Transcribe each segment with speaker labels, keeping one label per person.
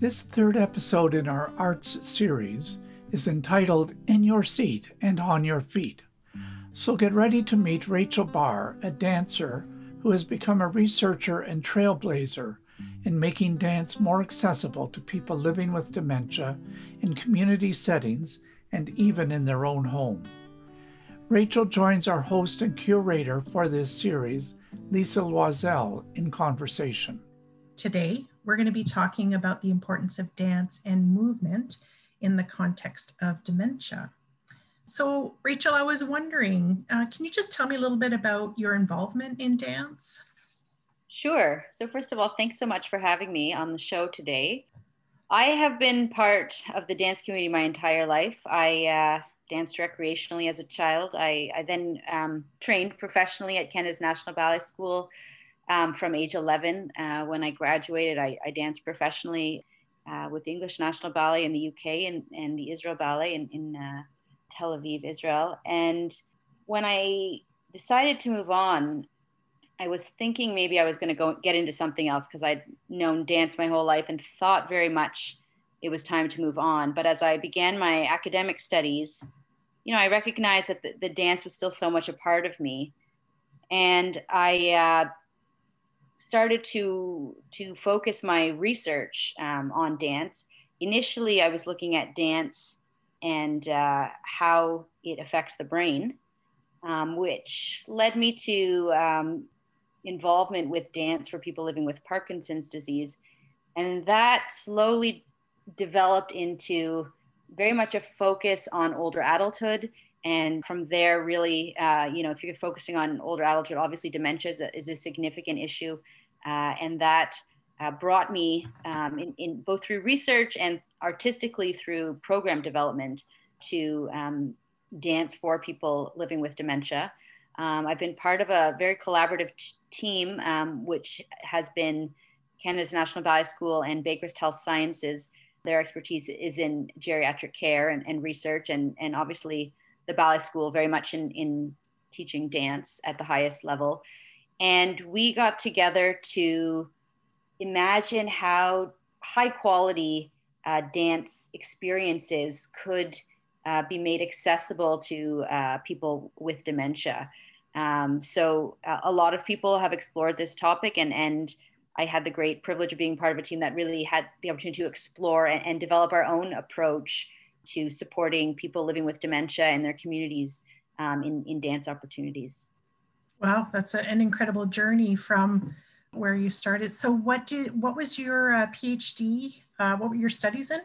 Speaker 1: This third episode in our arts series is entitled In Your Seat and On Your Feet. So get ready to meet Rachel Bar, a dancer who has become a researcher and trailblazer in making dance more accessible to people living with dementia in community settings and even in their own home. Rachel joins our host and curator for this series, Lisa Loiselle, in conversation.
Speaker 2: Today, we're going to be talking about the importance of dance and movement in the context of dementia. So, Rachel, I was wondering, uh, can you just tell me a little bit about your involvement in dance?
Speaker 3: Sure. So, first of all, thanks so much for having me on the show today. I have been part of the dance community my entire life. I uh, danced recreationally as a child. I, I then um, trained professionally at Canada's National Ballet School um, from age 11. Uh, when I graduated, I, I danced professionally uh, with the English National Ballet in the UK and, and the Israel Ballet in, in uh, Tel Aviv, Israel. And when I decided to move on, I was thinking maybe I was going to go get into something else because I'd known dance my whole life and thought very much it was time to move on. But as I began my academic studies, you know, I recognized that the, the dance was still so much a part of me. And I uh, started to to focus my research um, on dance. Initially, I was looking at dance and uh, how it affects the brain, um, which led me to um, involvement with dance for people living with Parkinson's disease, and that slowly developed into very much a focus on older adulthood and from there really uh, you know if you're focusing on older adulthood obviously dementia is a, is a significant issue. Uh, and that uh, brought me um, in, in, both through research and artistically through program development to um, dance for people living with dementia. Um, i've been part of a very collaborative t- team um, which has been canada's national ballet school and Baycrest health sciences. Their expertise is in geriatric care and, and research and, and obviously the ballet school very much in, in teaching dance at the highest level. And we got together to imagine how high quality uh, dance experiences could uh, be made accessible to uh, people with dementia. Um, so uh, a lot of people have explored this topic and, and I had the great privilege of being part of a team that really had the opportunity to explore and, and develop our own approach to supporting people living with dementia and their communities um, in, in dance opportunities.
Speaker 2: Wow, that's a, an incredible journey from where you started. So, what did what was your uh, PhD? Uh, what were your studies in?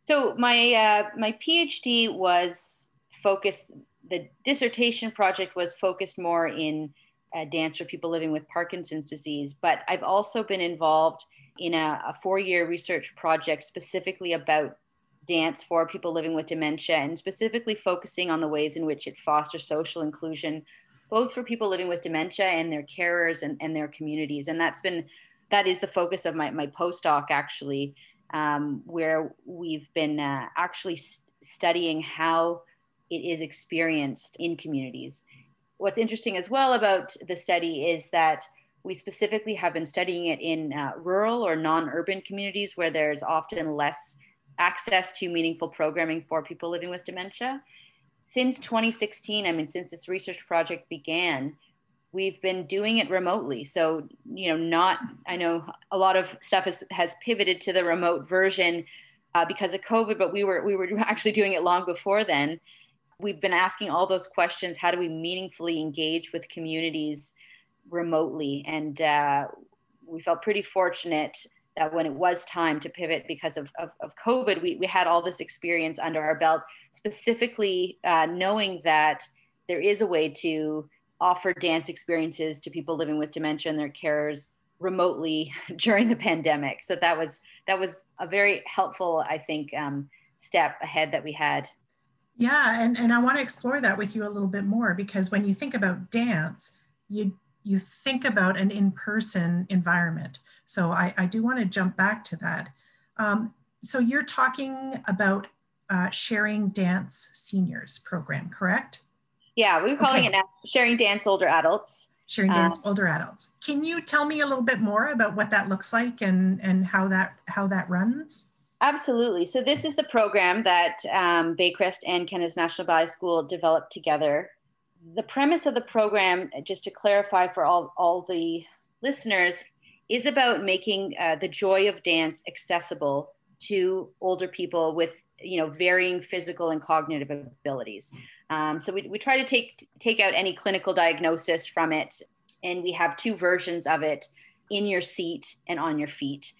Speaker 3: So, my uh, my PhD was focused. The dissertation project was focused more in uh, dance for people living with Parkinson's disease, but I've also been involved in a, a four year research project specifically about dance for people living with dementia and specifically focusing on the ways in which it fosters social inclusion both for people living with dementia and their carers and, and their communities. And that's been that is the focus of my, my postdoc actually um, where we've been uh, actually st- studying how it is experienced in communities. What's interesting as well about the study is that we specifically have been studying it in uh, rural or non-urban communities where there's often less access to meaningful programming for people living with dementia. Since 2016, I mean, since this research project began, we've been doing it remotely. So, you know, not, I know a lot of stuff has, has pivoted to the remote version uh, because of COVID, but we were, we were actually doing it long before then. We've been asking all those questions. How do we meaningfully engage with communities remotely? And uh, we felt pretty fortunate that when it was time to pivot because of, of, of COVID, we, we had all this experience under our belt, specifically uh, knowing that there is a way to offer dance experiences to people living with dementia and their carers remotely during the pandemic. So that was that was a very helpful, I think, um, step ahead that we had.
Speaker 2: Yeah, and, and I want to explore that with you a little bit more because when you think about dance, you you think about an in-person environment. So I, I do want to jump back to that. Um, so you're talking about uh, Sharing Dance Seniors program, correct?
Speaker 3: Yeah, we're calling okay. it now Sharing Dance Older Adults.
Speaker 2: Sharing dance, um, older adults. Can you tell me a little bit more about what that looks like and and how that how that runs?
Speaker 3: Absolutely. So this is the program that um, Baycrest and Canada's National Ballet School developed together. The premise of the program, just to clarify for all all the listeners, is about making uh, the joy of dance accessible to older people with you know varying physical and cognitive abilities. Um, so we, we try to take take out any clinical diagnosis from it, and we have two versions of it: in your seat and on your feet.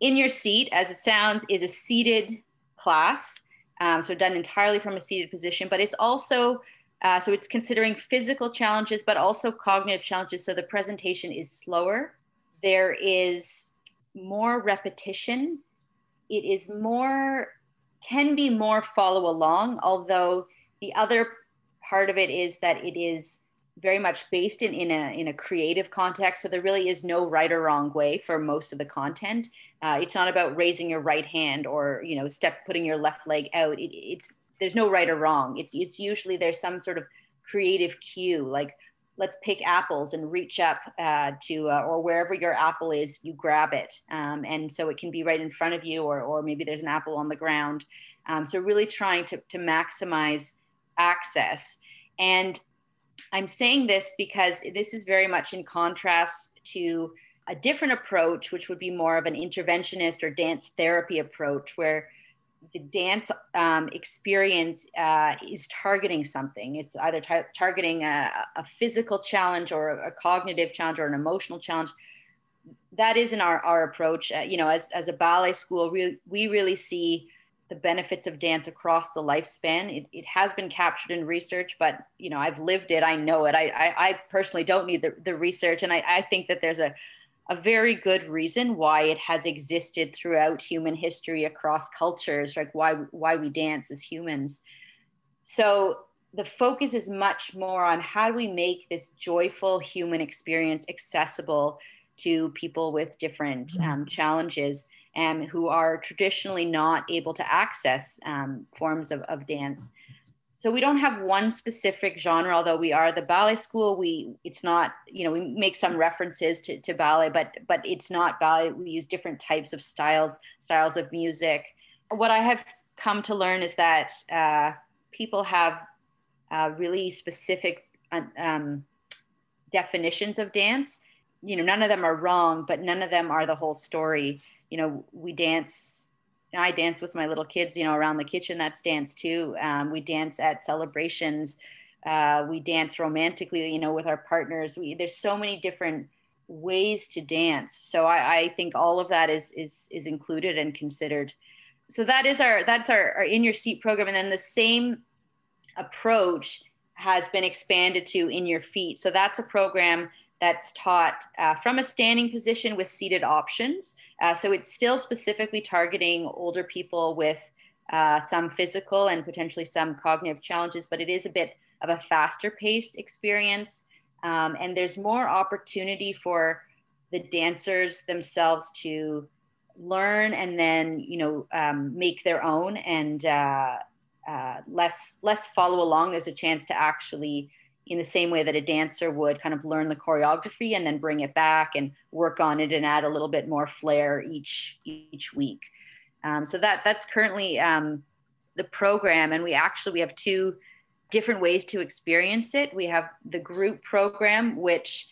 Speaker 3: In your seat, as it sounds, is a seated class, um, so done entirely from a seated position, but it's also uh, so it's considering physical challenges, but also cognitive challenges. So the presentation is slower. There is more repetition. It is more can be more follow along, although the other part of it is that it is very much based in, in a in a creative context. So there really is no right or wrong way for most of the content. Uh, it's not about raising your right hand or you know step putting your left leg out. It, it's there's no right or wrong. It's it's usually there's some sort of creative cue like let's pick apples and reach up uh, to uh, or wherever your apple is you grab it. Um, and so it can be right in front of you or, or maybe there's an apple on the ground. Um, so really trying to, to maximize access. And i'm saying this because this is very much in contrast to a different approach which would be more of an interventionist or dance therapy approach where the dance um, experience uh, is targeting something. It's either tar- targeting a, a, physical challenge or a cognitive challenge or an emotional challenge. That isn't our, our approach. Uh, you know, as, as a ballet school, we, we really see the benefits of dance across the lifespan. It, it has been captured in research, but you know, I've lived it. I know it. I, I, I personally don't need the, the research. And I, I think that there's a, a very good reason why it has existed throughout human history across cultures, like why why we dance as humans. So the focus is much more on how do we make this joyful human experience accessible to people with different mm-hmm. um, challenges and who are traditionally not able to access um, forms of, of dance so we don't have one specific genre although we are the ballet school. We it's not you know we make some references to, to ballet but but it's not ballet. We use different types of styles styles of music. What i have come to learn is that uh, people have uh, really specific uh, um, definitions of dance. You know none of them are wrong but none of them are the whole story. You know we dance I dance with my little kids, you know, around the kitchen. That's dance too. Um, we dance at celebrations. Uh, we dance romantically, you know, with our partners. We, there's so many different ways to dance. So I, I think all of that is is is included and considered. So that is our that's our, our in your seat program, and then the same approach has been expanded to in your feet. So that's a program that's taught uh, from a standing position with seated options. Uh, so it's still specifically targeting older people with uh, some physical and potentially some cognitive challenges, but it is a bit of a faster paced experience. Um, and there's more opportunity for the dancers themselves to learn and then, you know, um, make their own and uh, uh, less less follow along. There's a chance to actually in the same way that a dancer would kind of learn the choreography and then bring it back and work on it and add a little bit more flair each each week. Um, so that that's currently um, the program, and we actually we have two different ways to experience it. We have the group program, which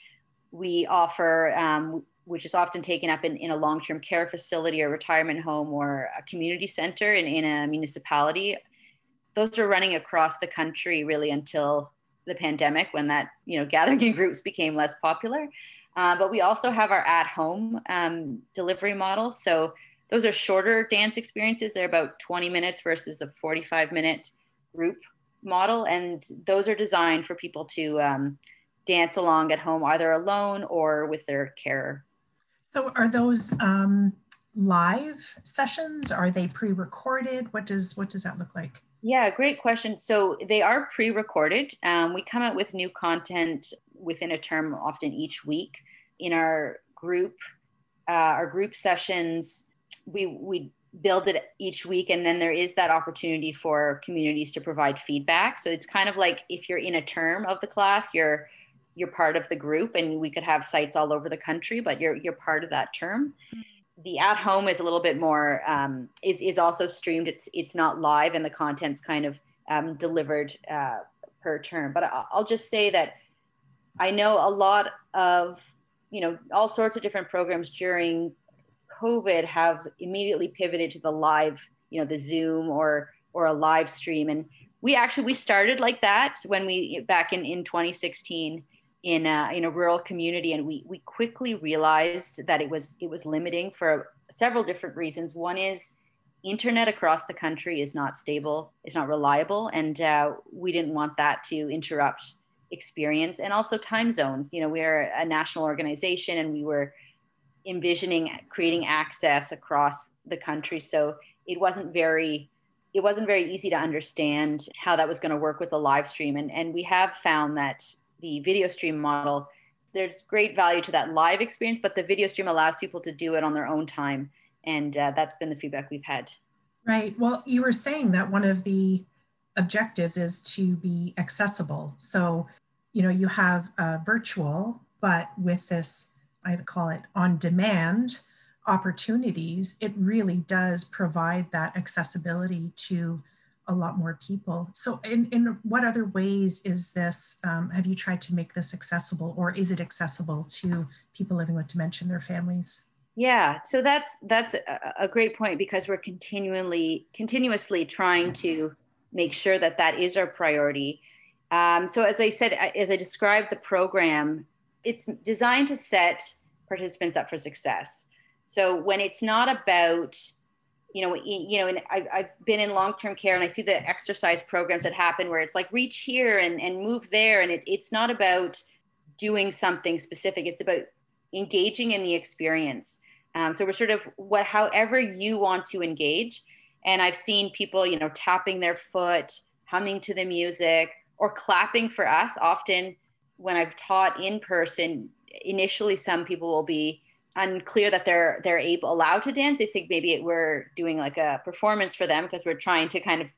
Speaker 3: we offer, um, which is often taken up in, in a long-term care facility or retirement home or a community center in, in a municipality. Those are running across the country really until the pandemic when that you know gathering in groups became less popular. Uh, but we also have our at-home um, delivery model. So those are shorter dance experiences. They're about 20 minutes versus a 45 minute group model, and those are designed for people to um, dance along at home, either alone or with their carer.
Speaker 2: So are those um, live sessions? Are they pre-recorded? What does what does that look like?
Speaker 3: Yeah, great question. So they are pre recorded. Um, we come out with new content within a term, often each week. In our group, uh, our group sessions, we, we build it each week, and then there is that opportunity for communities to provide feedback. So it's kind of like if you're in a term of the class, you're you're part of the group and we could have sites all over the country but you're you're part of that term the at home is a little bit more um, is is also streamed. It's it's not live and the content's kind of um, delivered uh, per term. But i'll just say that i know a lot of you know all sorts of different programs during covid have immediately pivoted to the live you know the zoom or or a live stream. And we actually we started like that when we back in in 2016 in a, in a rural community and we we quickly realized that it was it was limiting for several different reasons. One is internet across the country is not stable it's not reliable and uh, we didn't want that to interrupt experience and also time zones. You know we're a national organization and we were envisioning creating access across the country so it wasn't very it wasn't very easy to understand how that was going to work with the live stream and and we have found that the video stream model there's great value to that live experience but the video stream allows people to do it on their own time. And uh, that's been the feedback we've had.
Speaker 2: Right. Well you were saying that one of the objectives is to be accessible. So you know you have virtual but with this i'd call it on demand opportunities it really does provide that accessibility to a lot more people. So in, in what other ways is this um, have you tried to make this accessible or is it accessible to people living with dementia and their families?
Speaker 3: Yeah so that's that's a, great point because we're continually continuously trying to make sure that that is our priority. Um, so as I said, as I described the program, it's designed to set participants up for success. So when it's not about, you know, you know, and I've, I've been in long-term care and I see the exercise programs that happen where it's like reach here and, and move there. And it, it's not about doing something specific. It's about engaging in the experience. Um, so we're sort of what, however you want to engage. And I've seen people, you know, tapping their foot, humming to the music, or clapping for us often when i've taught in person initially some people will be unclear that they're they're able allowed to dance. They think maybe we're doing like a performance for them because we're trying to kind of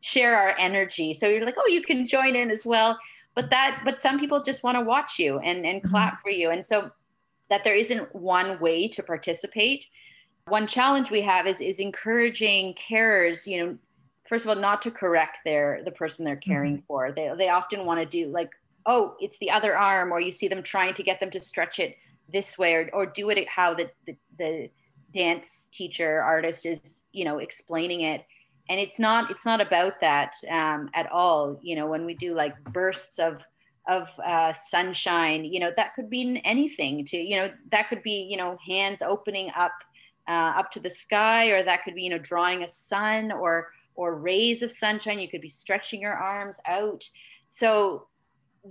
Speaker 3: share our energy. So you're like oh you can join in as well. But that but some people just want to watch you and and mm-hmm. clap for you. And so that there isn't one way to participate. One challenge we have is is encouraging carers you know first of all not to correct their the person they're caring mm-hmm. for. They, they often want to do like oh it's the other arm or you see them trying to get them to stretch it this way or, or do it how the, the, the dance teacher artist is you know explaining it and it's not it's not about that um, at all you know when we do like bursts of of uh, sunshine you know that could mean anything to you know that could be you know hands opening up uh, up to the sky or that could be you know drawing a sun or or rays of sunshine. You could be stretching your arms out. So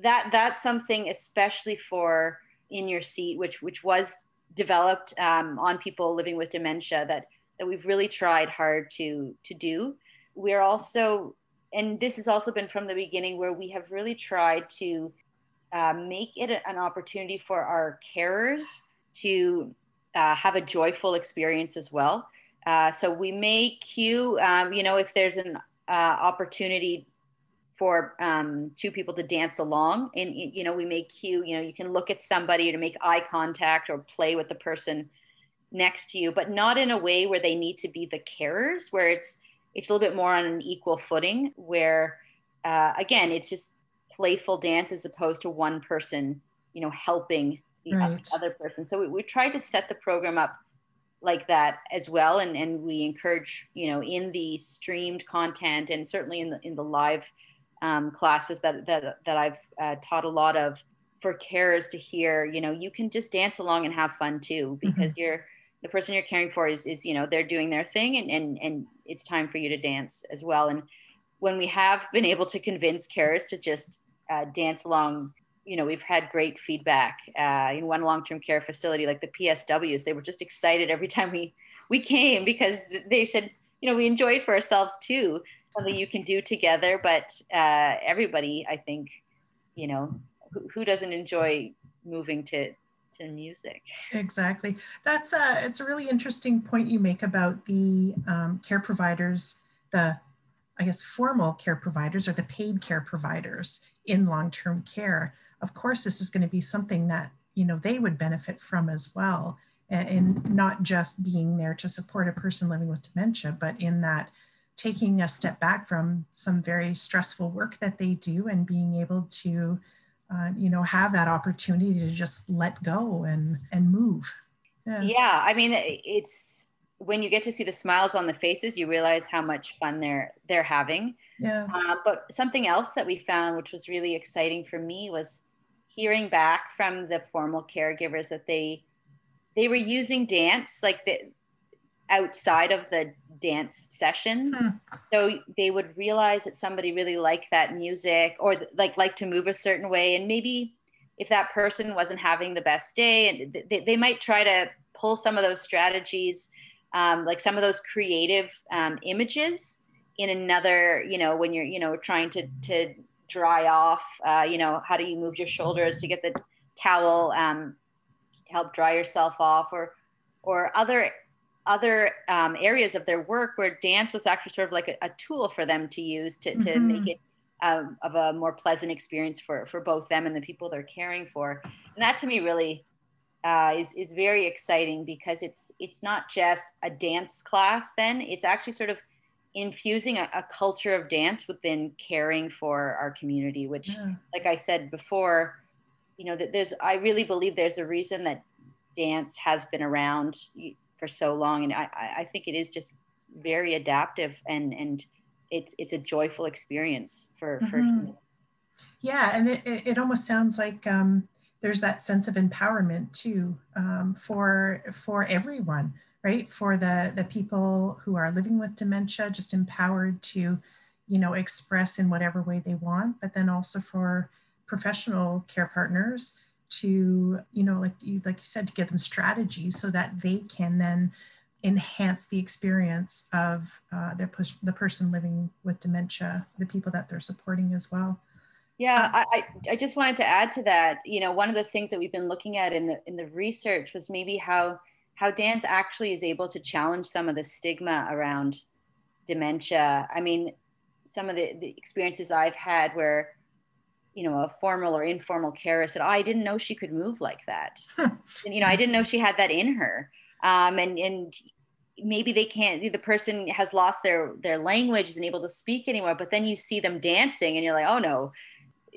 Speaker 3: that that's something especially for in your seat, which which was developed um, on people living with dementia that that we've really tried hard to to do. We're also, and this has also been from the beginning, where we have really tried to uh, make it an opportunity for our carers to uh, have a joyful experience as well. Uh, so we may cue, um, you know, if there's an uh, opportunity for um, two people to dance along, and you know, we make cue, you know, you can look at somebody to make eye contact or play with the person next to you, but not in a way where they need to be the carers, where it's it's a little bit more on an equal footing, where uh, again, it's just playful dance as opposed to one person, you know, helping the right. other person. So we, we tried to set the program up like that as well and and we encourage you know in the streamed content and certainly in the in the live um, classes that that that I've uh, taught a lot of for carers to hear you know you can just dance along and have fun too mm-hmm. because mm-hmm. you're the person you're caring for is is you know they're doing their thing and and and it's time for you to dance as well and when we have been able to convince carers to just uh, dance along you know, we've had great feedback uh, in one long-term care facility, like the PSWs. They were just excited every time we we came because they said, you know, we enjoy it for ourselves too, something you can do together. But uh, everybody, I think, you know, who, who doesn't enjoy moving to to music?
Speaker 2: Exactly. That's a it's a really interesting point you make about the um, care providers, the I guess formal care providers or the paid care providers in long-term care of course this is going to be something that you know they would benefit from as well and not just being there to support a person living with dementia but in that taking a step back from some very stressful work that they do and being able to uh, you know have that opportunity to just let go and and move.
Speaker 3: Yeah. yeah i mean it's when you get to see the smiles on the faces you realize how much fun they're they're having.
Speaker 2: Yeah.
Speaker 3: Uh, but something else that we found which was really exciting for me was hearing back from the formal caregivers that they they were using dance like the outside of the dance sessions hmm. so they would realize that somebody really liked that music or like like to move a certain way and maybe if that person wasn't having the best day and they, they might try to pull some of those strategies um, like some of those creative um, images in another you know when you're you know trying to to dry off uh, you know how do you move your shoulders to get the towel um, to help dry yourself off or or other other um, areas of their work where dance was actually sort of like a, a tool for them to use to, to mm-hmm. make it um, of a more pleasant experience for, for both them and the people they're caring for. And that to me really uh, is, is very exciting because it's, it's not just a dance class then, it's actually sort of infusing a, a culture of dance within caring for our community, which yeah. like I said before, you know, that there's, I really believe there's a reason that dance has been around for so long. And I, I think it is just very adaptive and, and it's, it's a joyful experience for, mm-hmm. for
Speaker 2: yeah. And it, it almost sounds like, um, there's that sense of empowerment too um, for for everyone right for the the people who are living with dementia just empowered to you know express in whatever way they want but then also for professional care partners to you know like you like you said to give them strategies so that they can then enhance the experience of uh, their the person living with dementia the people that they're supporting as well.
Speaker 3: Yeah uh, I, I just wanted to add to that you know one of the things that we've been looking at in the in the research was maybe how how dance actually is able to challenge some of the stigma around dementia. I mean some of the, the experiences i've had where you know, a formal or informal carer said, oh, I didn't know she could move like that. and, you know, I didn't know she had that in her. Um, and, and maybe they can't, the person has lost their, their language, isn't able to speak anymore, but then you see them dancing and you're like, oh no,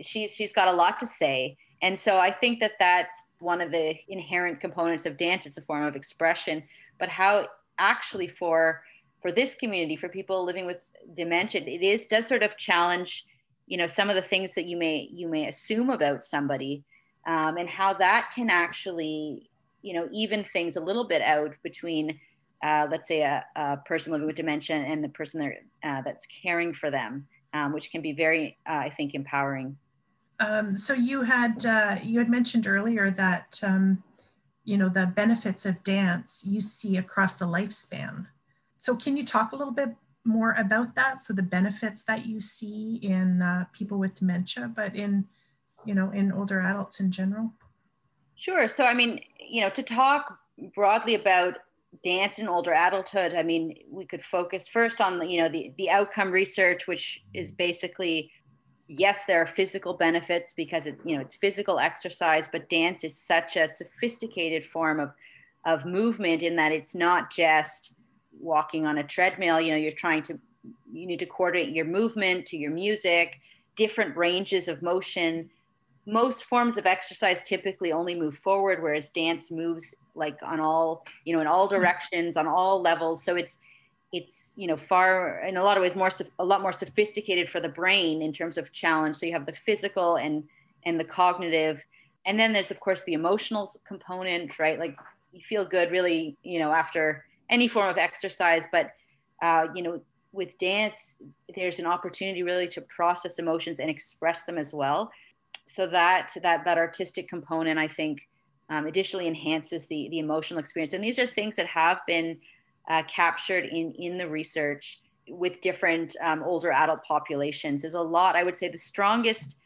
Speaker 3: she's, she's got a lot to say. And so I think that that's one of the inherent components of dance. It's a form of expression, but how actually for, for this community, for people living with dementia, it is, does sort of challenge you know some of the things that you may you may assume about somebody um, and how that can actually you know even things a little bit out between uh, let's say a, a, person living with dementia and the person uh, that's caring for them um, which can be very uh, i think empowering.
Speaker 2: Um, so you had uh, you had mentioned earlier that um, you know the benefits of dance you see across the lifespan. So can you talk a little bit more about that. So the benefits that you see in uh, people with dementia but in you know in older adults in general.
Speaker 3: Sure. So i mean you know to talk broadly about dance in older adulthood i mean we could focus first on you know the, the outcome research which is basically yes there are physical benefits because it's you know it's physical exercise but dance is such a sophisticated form of of movement in that it's not just walking on a treadmill you know you're trying to you need to coordinate your movement to your music different ranges of motion. Most forms of exercise typically only move forward whereas dance moves like on all you know in all mm-hmm. directions on all levels. So it's it's you know far in a lot of ways more a lot more sophisticated for the brain in terms of challenge. So you have the physical and and the cognitive. And then there's of course the emotional component right? Like you feel good really you know after any form of exercise but uh, you know with dance there's an opportunity really to process emotions and express them as well. So that that that artistic component i think um, additionally enhances the the emotional experience. And these are things that have been uh, captured in in the research with different um, older adult populations. There's a lot i would say the strongest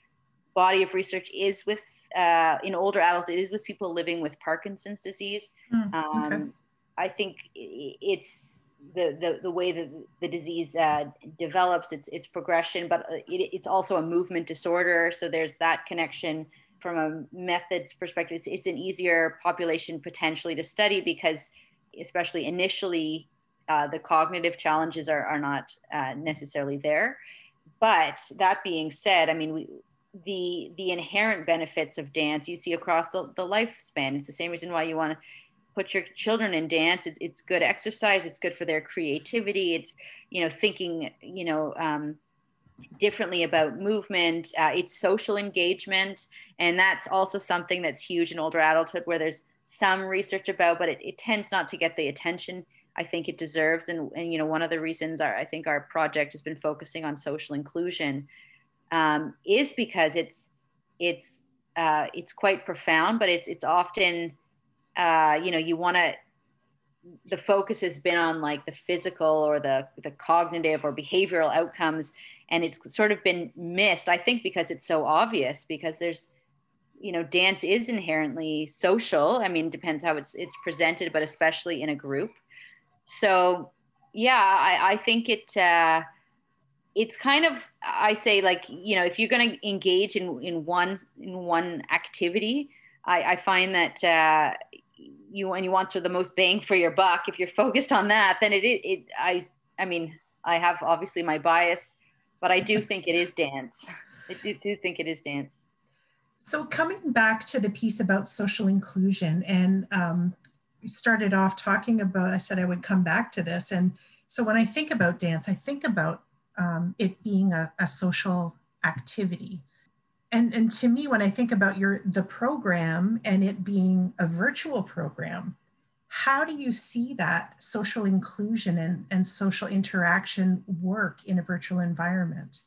Speaker 3: body of research is with uh, in older adults it is with people living with parkinson's disease. Mm, okay. um, I think it's the, the, the way that the disease uh, develops, its, its progression, but uh, it, it's also a movement disorder. So there's that connection from a methods perspective, it's, it's, an easier population potentially to study because, especially initially, uh, the cognitive challenges are, are not uh, necessarily there. But that being said, I mean, we, the the inherent benefits of dance you see across the, the lifespan. It's the same reason why you want to put your children in dance. It, it's good exercise. It's good for their creativity. It's you know thinking you know um, differently about movement. Uh, it's social engagement, and that's also something that's huge in older adulthood, where there's some research about, but it, it tends not to get the attention I think it deserves. And, and you know, one of the reasons our, I think our project has been focusing on social inclusion um, is because it's it's uh, it's quite profound, but it's it's often uh, you know you want to the focus has been on like the physical or the the cognitive or behavioral outcomes and it's sort of been missed i think because it's so obvious because there's you know dance is inherently social. I mean depends how it's it's presented but especially in a group. So yeah i i think it uh it's kind of i say like you know if you're going to engage in in one in one activity i i find that uh you and you want to the most bang for your buck if you're focused on that then it it, it i i mean i have obviously my bias but i do think it is dance i do, do think it is dance
Speaker 2: so coming back to the piece about social inclusion and um, we started off talking about i said i would come back to this and so when i think about dance i think about um, it being a, a social activity. And, and to me, when I think about your the program and it being a virtual program, how do you see that social inclusion and, and social interaction work in a virtual environment?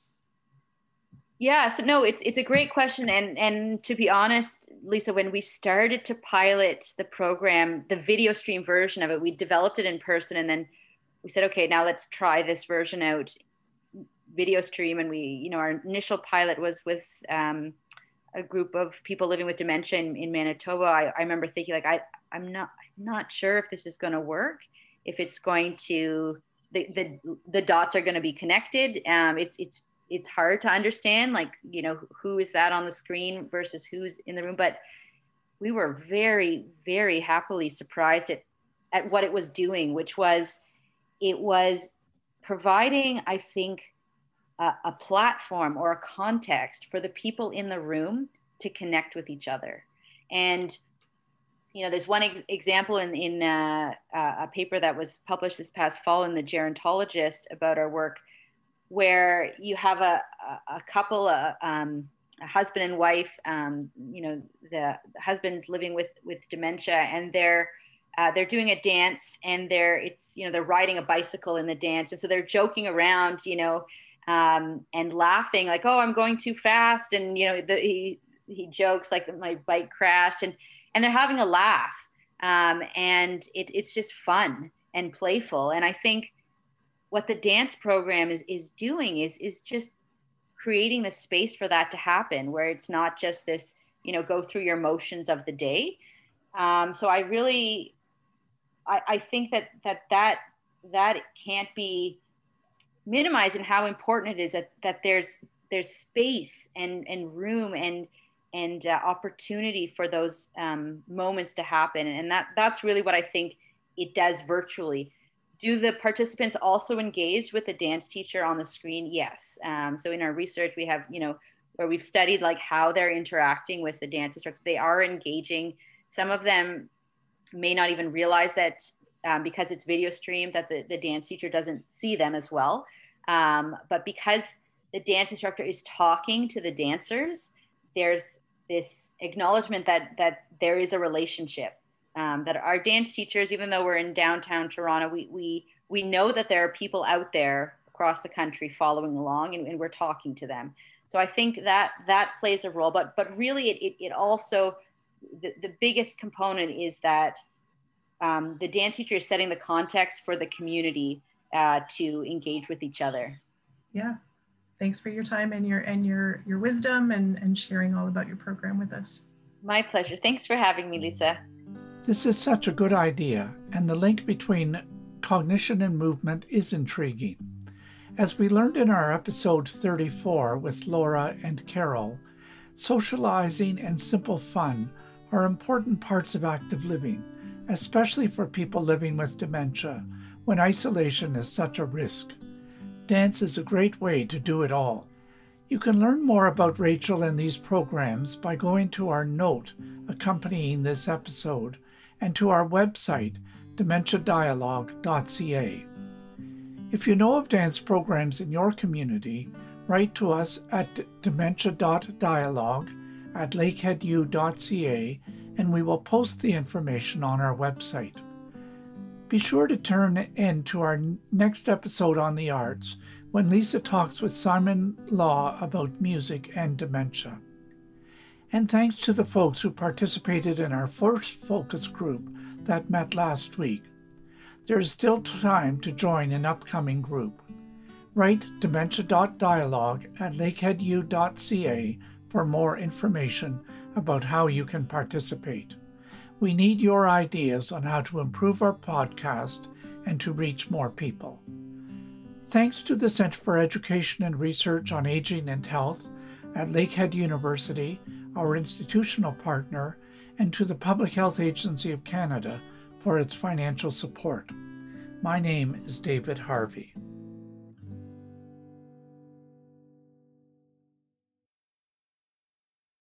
Speaker 3: Yeah, so no, it's it's a great question, and and to be honest, Lisa, when we started to pilot the program, the video stream version of it, we developed it in person, and then we said, okay, now let's try this version out video stream and we you know our initial pilot was with um, a group of people living with dementia in, in manitoba. I, I remember thinking like i i'm not I'm not sure if this is going to work if it's going to the the, the dots are going to be connected. Um, it's it's it's hard to understand like you know who is that on the screen versus who's in the room but we were very very happily surprised at at what it was doing which was it was providing i think a, a platform or a context for the people in the room to connect with each other. And you know, there's one ex- example in in uh, uh, a paper that was published this past fall in the Gerontologist about our work, where you have a a, a couple, uh, um, a husband and wife. Um, you know, the, the husband living with with dementia, and they're uh, they're doing a dance, and they're it's you know they're riding a bicycle in the dance, and so they're joking around. You know, um, and laughing like, "Oh, I'm going too fast," and you know, the, he he jokes like my bike crashed, and and they're having a laugh, um, and it, it's just fun and playful. And I think what the dance program is is doing is is just creating the space for that to happen, where it's not just this, you know, go through your motions of the day. Um, so I really, I, I think that that that that can't be minimize and how important it is that, that there's there's space and and room and and uh, opportunity for those um, moments to happen. And that that's really what i think it does virtually. Do the participants also engage with the dance teacher on the screen? Yes. Um, so in our research we have you know where we've studied like how they're interacting with the dance instructor. They are engaging. Some of them may not even realize that um, because it's video streamed that the, the dance teacher doesn't see them as well um, but because the dance instructor is talking to the dancers, there's this acknowledgement that that there is a relationship. Um, that our dance teachers, even though we're in downtown Toronto, we we we know that there are people out there across the country following along, and, and we're talking to them. So I think that that plays a role. But but really, it it, it also the, the biggest component is that um, the dance teacher is setting the context for the community uh, to engage with each other.
Speaker 2: Yeah. Thanks for your time and your and your your wisdom and, and sharing all about your program with us.
Speaker 3: My pleasure. Thanks for having me, Lisa.
Speaker 1: This is such a good idea, and the link between cognition and movement is intriguing. As we learned in our episode 34 with Laura and Carol, Socializing and simple fun are important parts of active living, especially for people living with dementia when isolation is such a risk. Dance is a great way to do it all. You can learn more about Rachel and these programs by going to our note accompanying this episode and to our website, dementiadialogue.ca. If you know of dance programs in your community, write to us at dementia.dialogue at lakeheadu.ca and we will post the information on our website. Be sure to turn in to our next episode on the arts when Lisa talks with Simon Law about music and dementia. And thanks to the folks who participated in our first focus group that met last week. There is still time to join an upcoming group. Write dementia.dialogue at lakeheadu.ca for more information about how you can participate. We need your ideas on how to improve our podcast and to reach more people. Thanks to the Center for Education and Research on Aging and Health at Lakehead University, our institutional partner, and to the Public Health Agency of Canada for its financial support. My name is David Harvey.